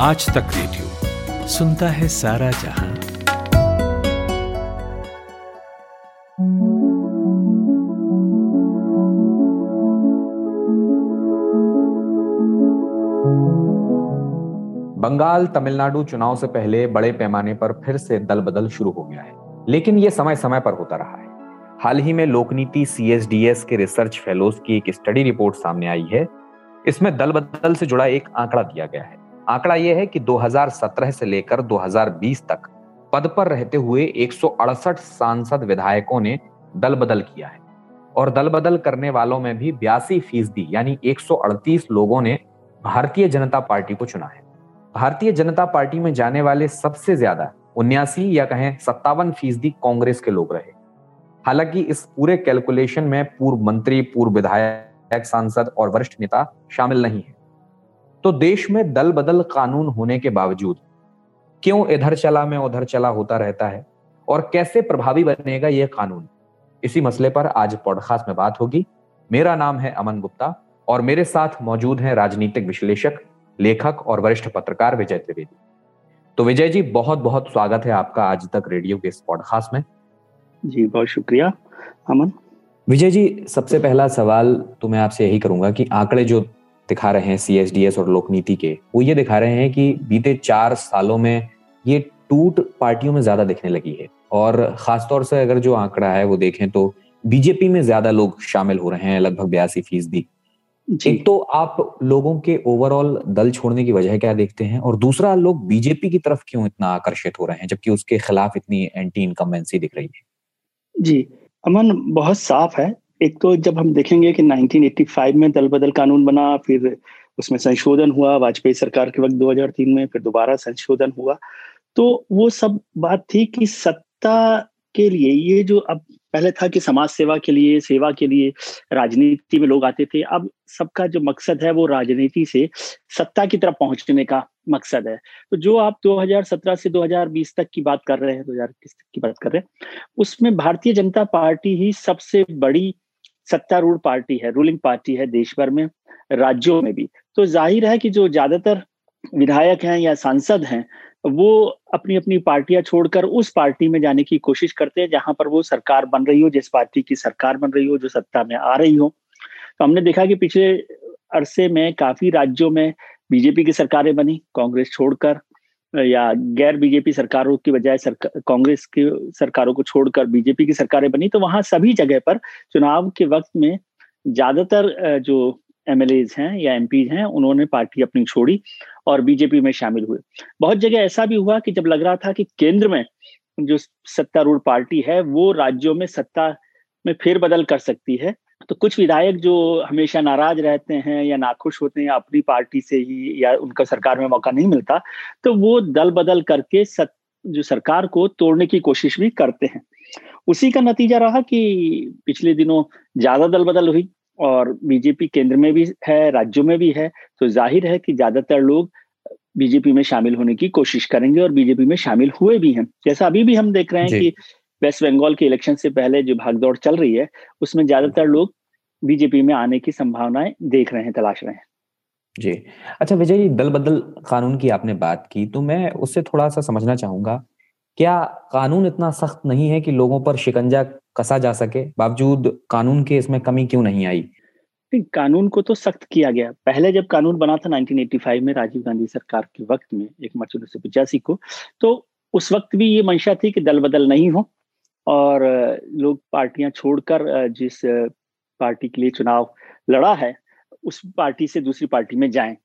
आज तक रेडियो सुनता है सारा जहाँ। बंगाल तमिलनाडु चुनाव से पहले बड़े पैमाने पर फिर से दल बदल शुरू हो गया है, लेकिन ये समय समय पर होता रहा है। हाल ही में लोकनीति सीएसडीएस के रिसर्च फेलोज की एक स्टडी रिपोर्ट सामने आई है। इसमें दल बदल से जुड़ा एक आंकड़ा दिया गया है। आंकड़ा यह है कि 2017 से लेकर 2020 तक पद पर रहते हुए एक सौ अड़सठ सांसद विधायकों ने दल बदल किया है। और दल बदल करने वालों में भी बयासी फ़ीसदी यानी 138 लोगों ने भारतीय जनता पार्टी को चुना है। भारतीय जनता पार्टी में जाने वाले सबसे ज़्यादा उन्यासी या कहें सत्तावन फ़ीसदी कांग्रेस के लोग रहे। हालाँकि इस पूरे कैलकुलेशन में पूर्व मंत्री, पूर्व विधायक, सांसद और वरिष्ठ नेता शामिल नहीं है। तो देश में दल बदल कानून होने के बावजूद क्यों इधर चला में उधर चला होता रहता है? और कैसे प्रभावी बनेगा यह कानून? इसी मसले पर आज पॉडकास्ट में बात होगी। मेरा नाम है अमन गुप्ता और मेरे साथ मौजूद हैं राजनीतिक विश्लेषक लेखक और वरिष्ठ पत्रकार विजय त्रिवेदी। तो विजय जी बहुत बहुत स्वागत है आपका आज तक रेडियो के इस पॉडकास्ट में। जी बहुत शुक्रिया अमन। विजय जी सबसे पहला सवाल तो मैं आपसे यही करूँगा कि आंकड़े जो दिखा रहे हैं सीएसडीएस और लोकनीति के। वो ये दिखा रहे हैं कि बीते चार सालों में ये टूट पार्टियों में ज़्यादा दिखने लगी है। और खासतौर से अगर जो आंकड़ा है वो देखें तो बीजेपी में ज़्यादा लोग शामिल हो रहे हैं लगभग बयासी फ़ीसदी। एक तो आप लोगों के ओवरऑल दल छोड़ने की वजह क्या देखते हैं? और दूसरा लोग बीजेपी की तरफ़ क्यों इतना आकर्षित हो रहे हैं जबकि उसके खिलाफ इतनी एंटी इनकम्बेंसी दिख रही है? जी अमन बहुत साफ़ है। एक तो जब हम देखेंगे कि 1985 में दल बदल कानून बना, फिर उसमें संशोधन हुआ, वाजपेयी सरकार के वक्त 2003 में, फिर दोबारा संशोधन हुआ। तो वो सब बात थी कि सत्ता के लिए, ये जो अब पहले था कि समाज सेवा के लिए, सेवा के लिए राजनीति में लोग आते थे, अब सबका जो मकसद है वो राजनीति से सत्ता की तरफ़ पहुँचने का मकसद है। तो जो आप 2017 से 2020 तक की बात कर रहे हैं 2021 तक की बात कर रहे हैं, उसमें भारतीय जनता पार्टी ही सबसे बड़ी सत्तारूढ़ पार्टी है रूलिंग पार्टी है देश भर में, राज्यों में भी। तो ज़ाहिर है कि जो ज़्यादातर विधायक हैं या सांसद हैं, वो अपनी अपनी पार्टियाँ छोड़कर उस पार्टी में जाने की कोशिश करते हैं जहाँ पर वो सरकार बन रही हो, जिस पार्टी की सरकार बन रही हो, जो सत्ता में आ रही हो। तो हमने देखा कि पिछले अरसे में काफ़ी राज्यों में बीजेपी की सरकारें बनी, कांग्रेस छोड़कर या गैर बीजेपी सरकारों की बजाय कांग्रेस की सरकारों को छोड़कर बीजेपी की सरकारें बनी तो वहाँ सभी जगह पर चुनाव के वक्त में ज़्यादातर जो एम हैं या एम हैं, उन्होंने पार्टी अपनी छोड़ी और बीजेपी में शामिल हुए। बहुत जगह ऐसा भी हुआ कि जब लग रहा था कि केंद्र में जो सत्तारूढ़ पार्टी है, वो राज्यों में सत्ता में फेरबदल कर सकती है तो कुछ विधायक जो हमेशा नाराज़ रहते हैं या नाखुश होते हैं अपनी पार्टी से ही या उनका सरकार में मौका नहीं मिलता तो वो दल बदल करके सत, जो सरकार को तोड़ने की कोशिश भी करते हैं। उसी का नतीजा रहा कि पिछले दिनों ज़्यादा दल बदल हुई और बीजेपी केंद्र में भी है राज्यों में भी है तो ज़ाहिर है कि ज़्यादातर लोग बीजेपी में शामिल होने की कोशिश करेंगे और बीजेपी में शामिल हुए भी हैं। जैसा अभी भी हम देख रहे हैं कि वेस्ट बंगाल के इलेक्शन से पहले जो भागदौड़ चल रही है उसमें ज़्यादातर लोग बीजेपी में आने की संभावनाएँ देख रहे हैं तलाश रहे हैं। जी। अच्छा विजय जी दल बदल कानून की आपने बात की तो मैं उससे थोड़ा सा समझना चाहूँगा क्या कानून इतना सख्त नहीं है कि लोगों पर शिकंजा कसा जा सके? बावजूद कानून के इसमें कमी क्यों नहीं आई? कानून को तो सख्त किया गया। पहले जब कानून बना था 1985 में राजीव गांधी सरकार के वक्त में एक मार्च उन्नीस सौ पचासी को तो उस वक्त भी ये मंशा थी कि दल बदल नहीं हो। और लोग पार्टियाँ छोड़कर जिस पार्टी के लिए चुनाव लड़ा है, उस पार्टी से दूसरी पार्टी में जाएँ।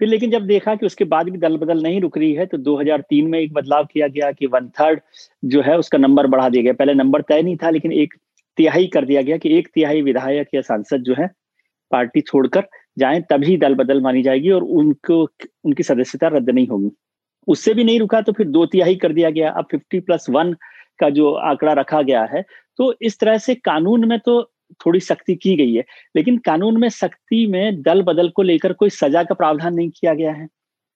फिर लेकिन जब देखा कि उसके बाद भी दल बदल नहीं रुक रही है तो 2003 में एक बदलाव किया गया कि वन थर्ड जो है उसका नंबर बढ़ा दिया गया। पहले नंबर तय नहीं था, लेकिन एक तिहाई कर दिया गया कि एक तिहाई विधायक या सांसद जो है पार्टी छोड़कर जाए, तभी दल बदल मानी जाएगी और उनको, उनकी सदस्यता रद्द नहीं होगी। उससे भी नहीं रुका तो फिर दो तिहाई कर दिया गया। अब फिफ्टी प्लस वन का जो आंकड़ा रखा गया है तो इस तरह से कानून में तो थोड़ी सख्ती की गई है, लेकिन कानून में सख्ती में दल बदल को लेकर कोई सजा का प्रावधान नहीं किया गया है।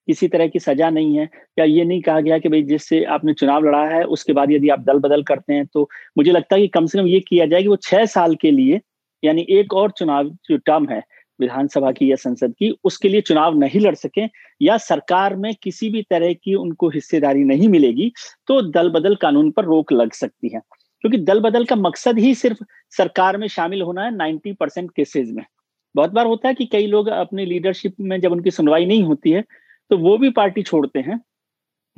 किसी तरह की सजा नहीं है, या ये नहीं कहा गया कि भाई जिससे आपने चुनाव लड़ा है, उसके बाद यदि आप दल बदल करते हैं तो मुझे लगता है कि कम से कम ये किया जाए कि वो छह साल के लिए, यानी एक और चुनाव जो टर्म है विधानसभा की या संसद की, उसके लिए चुनाव नहीं लड़ सके या सरकार में किसी भी तरह की उनको हिस्सेदारी नहीं मिलेगी तो दल बदल कानून पर रोक लग सकती है। क्योंकि दल बदल का मकसद ही सिर्फ़ सरकार में शामिल होना है नाइन्टी परसेंट केसेज में। बहुत बार होता है कि कई लोग अपनी लीडरशिप में जब उनकी सुनवाई नहीं होती है तो वो भी पार्टी छोड़ते हैं।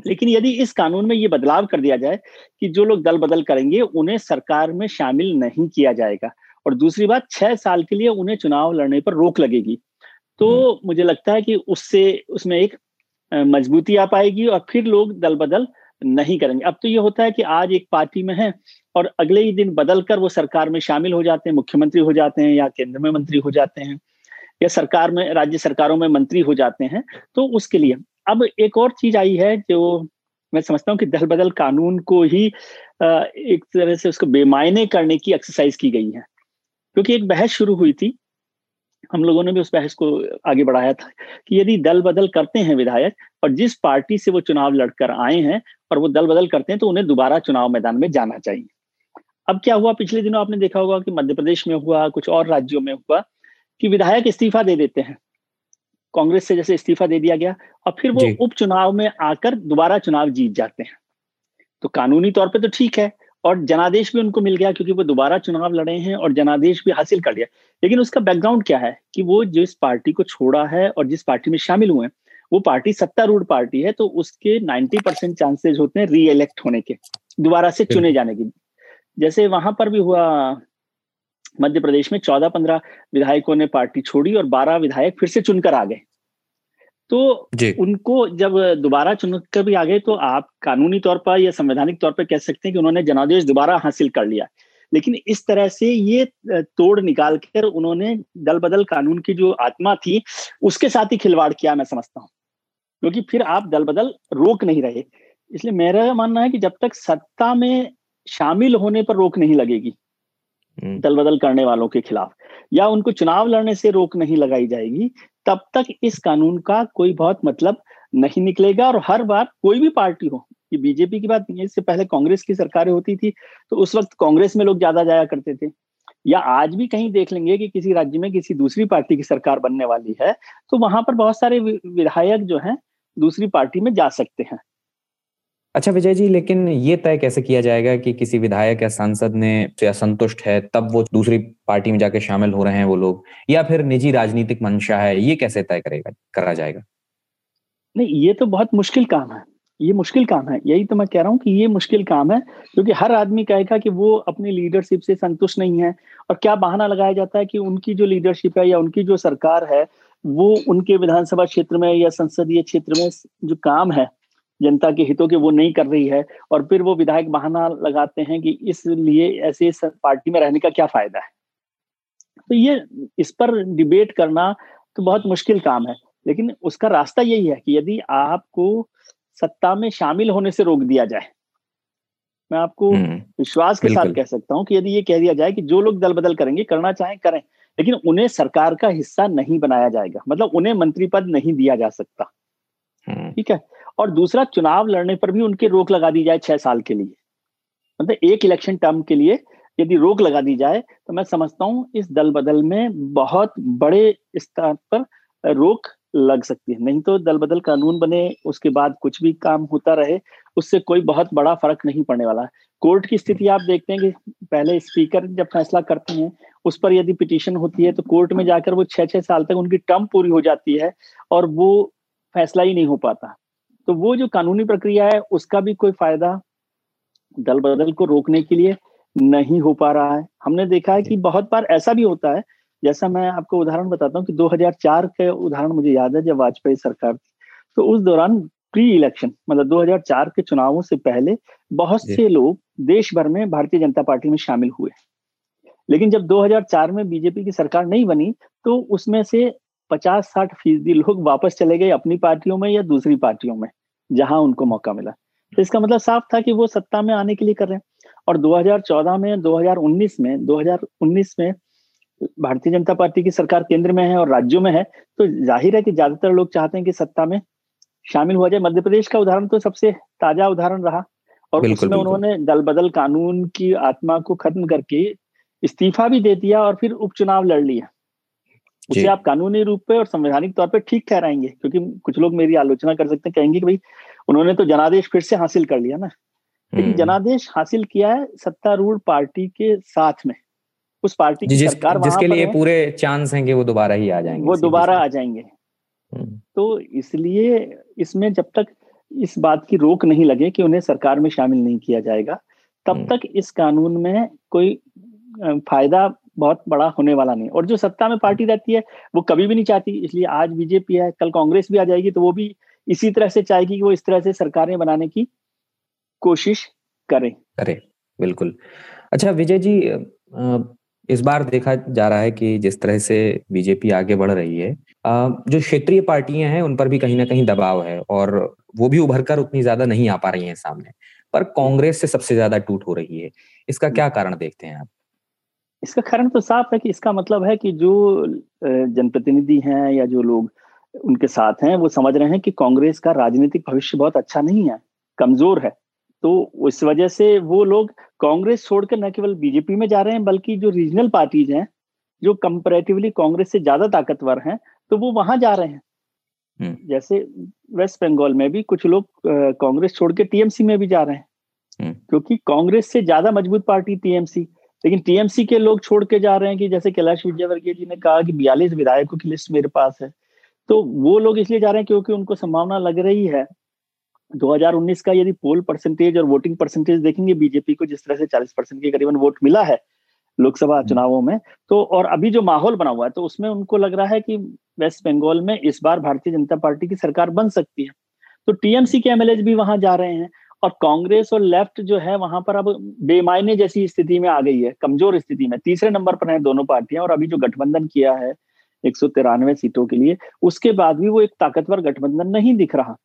लेकिन यदि इस कानून में ये बदलाव कर दिया जाए कि जो लोग दल बदल करेंगे, उन्हें सरकार में शामिल नहीं किया जाएगा। और दूसरी बात छह साल के लिए उन्हें चुनाव लड़ने पर रोक लगेगी। तो हम्म। मुझे लगता है कि उससे उसमें एक मजबूती आ पाएगी और फिर लोग दल बदल नहीं करेंगे। अब तो ये होता है कि आज एक पार्टी में है और अगले ही दिन बदल कर वो सरकार में शामिल हो जाते हैं मुख्यमंत्री हो जाते हैं या केंद्र में मंत्री हो जाते हैं या सरकार में राज्य सरकारों में मंत्री हो जाते हैं तो उसके लिए। अब एक और चीज़ आई है जो मैं समझता हूँ कि दल बदल कानून को ही एक तरह से उसको बेमायने करने की एक्सरसाइज की गई है। क्योंकि एक बहस शुरू हुई थी। हम लोगों ने भी उस बहस को आगे बढ़ाया था कि यदि दल बदल करते हैं विधायक और जिस पार्टी से वो चुनाव लड़कर आए हैं और वो दल बदल करते हैं तो उन्हें दोबारा चुनाव मैदान में जाना चाहिए। अब क्या हुआ? पिछले दिनों आपने देखा होगा कि मध्य प्रदेश में हुआ कुछ और राज्यों में हुआ कि विधायक इस्तीफा दे देते हैं। कांग्रेस से जैसे इस्तीफा दे दिया गया और फिर वो उपचुनाव में आकर दोबारा चुनाव जीत जाते हैं। तो कानूनी तौर पर तो ठीक है और जनादेश भी उनको मिल गया क्योंकि वो दोबारा चुनाव लड़े हैं और जनादेश भी हासिल कर लिया। लेकिन उसका बैकग्राउंड क्या है कि वो जिस पार्टी को छोड़ा है और जिस पार्टी में शामिल हुए हैं वो पार्टी सत्तारूढ़ पार्टी है तो उसके 90 परसेंट चांसेज होते हैं री इलेक्ट होने के दोबारा से चुने जाने की। जैसे वहाँ पर भी हुआ मध्य प्रदेश में चौदह पंद्रह विधायकों ने पार्टी छोड़ी और बारह विधायक फिर से चुनकर आ गए। तो उनको जब दोबारा चुनकर भी आ गए तो आप कानूनी तौर पर या संवैधानिक तौर पर कह सकते हैं कि उन्होंने जनादेश दोबारा हासिल कर लिया। लेकिन इस तरह से ये तोड़ निकाल कर उन्होंने दल बदल कानून की जो आत्मा थी उसके साथ ही खिलवाड़ किया मैं समझता हूँ। क्योंकि फिर आप दल बदल रोक नहीं रहे। इसलिए मेरा मानना है कि जब तक सत्ता में शामिल होने पर रोक नहीं लगेगी हम्म। दल बदल करने वालों के खिलाफ या उनको चुनाव लड़ने से रोक नहीं लगाई जाएगी तब तक इस कानून का कोई बहुत मतलब नहीं निकलेगा और हर बार कोई भी पार्टी हो, ये बीजेपी की बात नहीं है, इससे पहले कांग्रेस की सरकारें होती थी तो उस वक्त कांग्रेस में लोग ज़्यादा जाया करते थे। या आज भी कहीं देख लेंगे कि किसी राज्य में किसी दूसरी पार्टी की सरकार बनने वाली है तो वहाँ पर बहुत सारे विधायक जो हैं, दूसरी पार्टी में जा सकते हैं। अच्छा विजय जी, लेकिन ये तय कैसे किया जाएगा कि किसी विधायक या सांसद ने असंतुष्ट है, तब वो दूसरी पार्टी में जाके शामिल हो रहे हैं वो लोग, या फिर निजी राजनीतिक मंशा है, ये कैसे तय करेगा, करा जाएगा? नहीं, ये तो बहुत मुश्किल काम है, ये मुश्किल काम है। यही तो मैं कह रहा हूँ कि ये मुश्किल काम है, क्योंकि हर आदमी कहेगा कि वो अपनी लीडरशिप से संतुष्ट नहीं है, और क्या बहाना लगाया जाता है कि उनकी जो लीडरशिप है या उनकी जो सरकार है, वो उनके विधानसभा क्षेत्र में या संसदीय क्षेत्र में जो काम है जनता के हितों के वो नहीं कर रही है और फिर वो विधायक बहाना लगाते हैं कि इसलिए ऐसे पार्टी में रहने का क्या फ़ायदा है। तो ये इस पर डिबेट करना तो बहुत मुश्किल काम है लेकिन उसका रास्ता यही है कि यदि आपको सत्ता में शामिल होने से रोक दिया जाए मैं आपको हम्म, विश्वास के साथ कह सकता हूँ कि यदि ये कह दिया जाए कि जो लोग दल बदल करेंगे करना चाहें करें लेकिन उन्हें सरकार का हिस्सा नहीं बनाया जाएगा मतलब उन्हें मंत्री पद नहीं दिया जा सकता। हम्म। ठीक है? और दूसरा, चुनाव लड़ने पर भी उनकी रोक लगा दी जाए छह साल के लिए। मतलब एक इलेक्शन टर्म के लिए यदि रोक लगा दी जाए तो मैं समझता हूँ इस दल बदल में बहुत बड़े स्तर पर रोक लग सकती है। नहीं तो दल बदल कानून बने, उसके बाद कुछ भी काम होता रहे, उससे कोई बहुत बड़ा फ़र्क नहीं पड़ने वाला कोर्ट की स्थिति आप देखते हैं कि पहले स्पीकर जब फैसला करते हैं, उस पर यदि पिटीशन होती है तो कोर्ट में जाकर वो छह छह साल तक उनकी टर्म पूरी हो जाती है और वो फैसला ही नहीं हो पाता। तो वो जो कानूनी प्रक्रिया है उसका भी कोई फ़ायदा दल बदल को रोकने के लिए नहीं हो पा रहा है। हमने देखा है कि बहुत बार ऐसा भी होता है जैसा मैं आपको उदाहरण बताता हूँ कि 2004 के उदाहरण मुझे याद है जब वाजपेयी सरकार थी तो उस दौरान प्री इलेक्शन मतलब 2004 के चुनावों से पहले बहुत से लोग देश भर में भारतीय जनता पार्टी में शामिल हुए। लेकिन जब 2004 में बीजेपी की सरकार नहीं बनी तो उसमें से पचास साठ फ़ीसदी लोग वापस चले गए अपनी पार्टियों में या दूसरी पार्टियों में जहाँ उनको मौका मिला। तो इसका मतलब साफ़ था कि वो सत्ता में आने के लिए कर रहे हैं। और 2014 में 2019 में 2019 में भारतीय जनता पार्टी की सरकार केंद्र में है और राज्यों में है तो ज़ाहिर है कि ज़्यादातर लोग चाहते हैं कि सत्ता में शामिल हो जाए। मध्य प्रदेश का उदाहरण तो सबसे ताज़ा उदाहरण रहा। और उसमें उन्होंने दल बदल कानून की आत्मा को खत्म करके इस्तीफा भी दे दिया और फिर उपचुनाव लड़ लिया। उसे आप कानूनी रूप पे और संवैधानिक तौर पे ठीक ठहराएँगे क्योंकि कुछ लोग मेरी आलोचना कर सकते हैं कहेंगे कि भाई उन्होंने तो जनादेश फिर से हासिल कर लिया ना लेकिन हम्म। जनादेश हासिल किया है सत्तारूढ़ पार्टी के साथ में उस पार्टी की सरकार जिसके लिए पूरे चांस हैं कि वो दोबारा ही आ जाएँगे वो दोबारा आ जाएँगे हम्म। तो इसलिए इसमें जब तक इस बात की रोक नहीं लगे कि उन्हें सरकार में शामिल नहीं किया जाएगा तब हम्म। तक इस कानून में कोई फ़ायदा बहुत बड़ा होने वाला नहीं और जो सत्ता में पार्टी रहती है वो कभी भी नहीं चाहती इसलिए आज बीजेपी है कल कांग्रेस भी आ जाएगी तो वो भी इसी तरह से चाहेगी कि वो इस तरह से सरकारें बनाने की कोशिश करें। करें बिल्कुल। अच्छा विजय जी इस बार देखा जा रहा है कि जिस तरह से बीजेपी आगे बढ़ रही है जो क्षेत्रीय पार्टियाँ हैं उन पर भी कहीं ना कहीं दबाव है और वो भी उभर कर उतनी ज़्यादा नहीं आ पा रही हैं सामने। पर कांग्रेस से सबसे ज़्यादा टूट हो रही है इसका क्या कारण देखते हैं आप? इसका कारण तो साफ़ है कि इसका मतलब है कि जो जनप्रतिनिधि हैं या जो लोग उनके साथ हैं वो समझ रहे हैं कि कांग्रेस का राजनीतिक भविष्य बहुत अच्छा नहीं है कमज़ोर है तो उस वजह से वो लोग कांग्रेस छोड़कर न केवल बीजेपी में जा रहे हैं बल्कि जो रीजनल पार्टीज़ हैं जो कंपेरेटिवली कांग्रेस से ज़्यादा ताकतवर हैं तो वो वहाँ जा रहे हैं हम्म। जैसे वेस्ट बंगाल में भी कुछ लोग कांग्रेस छोड़ के टीएमसी में भी जा रहे हैं हम्म। क्योंकि कांग्रेस से ज़्यादा मज़बूत पार्टी टीएमसी लेकिन टीएमसी के लोग छोड़ के जा रहे हैं कि जैसे कैलाश विजयवर्गीय जी ने कहा कि बयालीस विधायकों की लिस्ट मेरे पास है। तो वो लोग इसलिए जा रहे हैं क्योंकि उनको संभावना लग रही है। 2019 का यदि पोल परसेंटेज और वोटिंग परसेंटेज देखेंगे बीजेपी को जिस तरह से 40 परसेंट के करीबन वोट मिला है लोकसभा हम्म। चुनावों में तो और अभी जो माहौल बना हुआ है तो उसमें उनको लग रहा है कि वेस्ट बंगाल में इस बार भारतीय जनता पार्टी की सरकार बन सकती है। तो टीएमसी के एमएलए भी वहाँ जा रहे हैं। और कांग्रेस और लेफ़्ट जो है वहाँ पर अब बेमायने जैसी स्थिति में आ गई है कमज़ोर स्थिति में। तीसरे नंबर पर है दोनों पार्टियाँ और अभी जो गठबंधन किया है एक सीटों के लिए उसके बाद भी वो एक ताकतवर गठबंधन नहीं दिख रहा।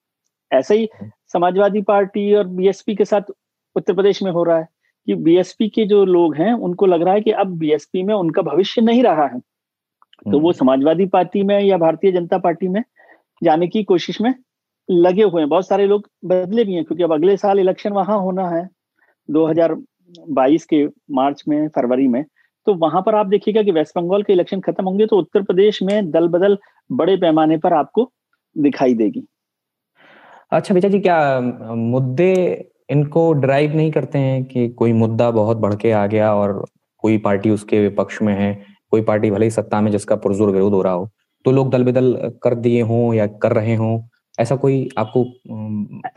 ऐसा ही समाजवादी पार्टी और बीएसपी के साथ उत्तर प्रदेश में हो रहा है कि बीएसपी के जो लोग हैं उनको लग रहा है कि अब बीएसपी में उनका भविष्य नहीं रहा है। तो वो हम्म। समाजवादी पार्टी में या भारतीय जनता पार्टी में जाने की कोशिश में लगे हुए हैं। बहुत सारे लोग बदले भी हैं, क्योंकि अब अगले साल इलेक्शन वहाँ होना है 2022 के मार्च में, फरवरी में। तो वहाँ पर आप देखिएगा कि वेस्ट बंगाल के इलेक्शन खत्म होंगे तो उत्तर प्रदेश में दल बदल बड़े पैमाने पर आपको दिखाई देगी। अच्छा बेचा जी, क्या मुद्दे इनको ड्राइव नहीं करते हैं कि कोई मुद्दा बहुत बढ़ के आ गया और कोई पार्टी उसके विपक्ष में है, कोई पार्टी भले ही सत्ता में जिसका पुरजोर विरोध हो रहा हो तो लोग दल बदल कर दिए हों या कर रहे हों ऐसा कोई आपको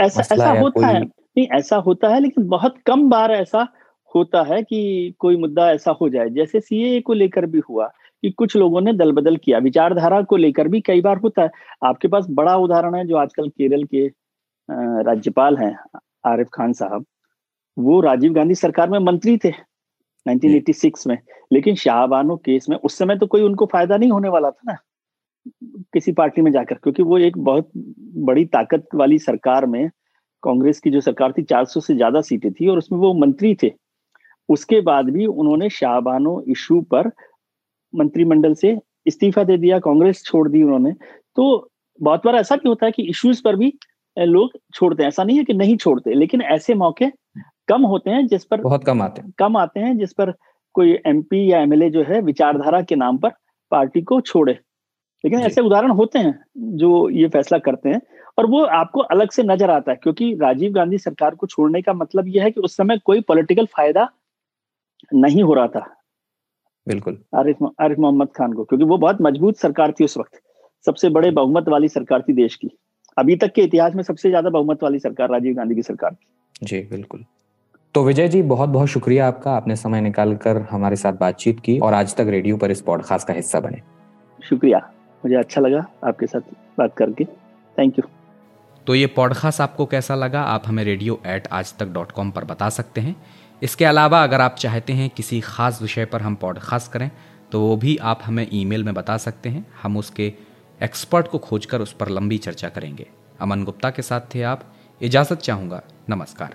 ऐसा ऐसा होता है। नहीं ऐसा होता है लेकिन बहुत कम बार ऐसा होता है कि कोई मुद्दा ऐसा हो जाए। जैसे सीए को लेकर भी हुआ कि कुछ लोगों ने दल बदल किया। विचारधारा को लेकर भी कई बार होता है। आपके पास बड़ा उदाहरण है जो आजकल केरल के राज्यपाल हैं आरिफ खान साहब। वो राजीव गांधी सरकार में मंत्री थे 1986 में। लेकिन शाहबानो केस में उस समय तो कोई उनको फ़ायदा नहीं होने वाला था ना। किसी पार्टी में जाकर क्योंकि वो एक बहुत बड़ी ताकत वाली सरकार में कांग्रेस की जो सरकार थी 400 से ज़्यादा सीटें थी और उसमें वो मंत्री थे। उसके बाद भी उन्होंने शाहबानो इशू पर मंत्रिमंडल से इस्तीफा दे दिया कांग्रेस छोड़ दी उन्होंने। तो बहुत बार ऐसा भी होता है कि इश्यूज़ पर भी लोग छोड़ते हैं। ऐसा नहीं है कि नहीं छोड़ते लेकिन ऐसे मौके कम होते हैं जिस पर बहुत कम आते हैं। कम आते हैं जिस पर कोई एमपी या एमएलए जो है विचारधारा के नाम पर पार्टी को छोड़े। लेकिन ऐसे उदाहरण होते हैं जो ये फैसला करते हैं और वो आपको अलग से नज़र आता है क्योंकि राजीव गांधी सरकार को छोड़ने का मतलब यह है कि उस समय कोई पॉलिटिकल फ़ायदा नहीं हो रहा था। बिल्कुल। आरिफ आरिफ मोहम्मद खान को क्योंकि वो बहुत मज़बूत सरकार थी उस वक्त सबसे बड़े बहुमत वाली सरकार थी देश की। अभी तक के इतिहास में सबसे ज़्यादा बहुमत वाली सरकार राजीव गांधी की सरकार थी। जी बिल्कुल। तो विजय जी बहुत बहुत शुक्रिया आपका आपने समय निकाल कर हमारे साथ बातचीत की और आज तक रेडियो पर इस पॉडकास्ट का हिस्सा बने। शुक्रिया। मुझे अच्छा लगा आपके साथ बात करके। थैंक यू तो ये पॉडकास्ट आपको कैसा लगा, आप हमें रेडियो एट आज तक डॉट कॉम पर बता सकते हैं। इसके अलावा अगर आप चाहते हैं किसी खास विषय पर हम पॉडकास्ट करें तो वो भी आप हमें ईमेल में बता सकते हैं। हम उसके एक्सपर्ट को खोजकर उस पर लंबी चर्चा करेंगे। अमन गुप्ता के साथ थे आप। इजाज़त चाहूँगा। नमस्कार।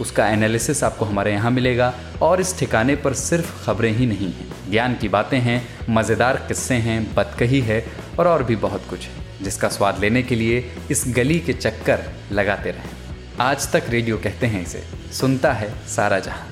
उसका एनालिसिस आपको हमारे यहाँ मिलेगा। और इस ठिकाने पर सिर्फ़ खबरें ही नहीं हैं। ज्ञान की बातें हैं, मज़ेदार किस्से हैं बतकही है और और भी बहुत कुछ है, जिसका स्वाद लेने के लिए इस गली के चक्कर लगाते रहें। आज तक रेडियो कहते हैं इसे, सुनता है सारा जहाँ।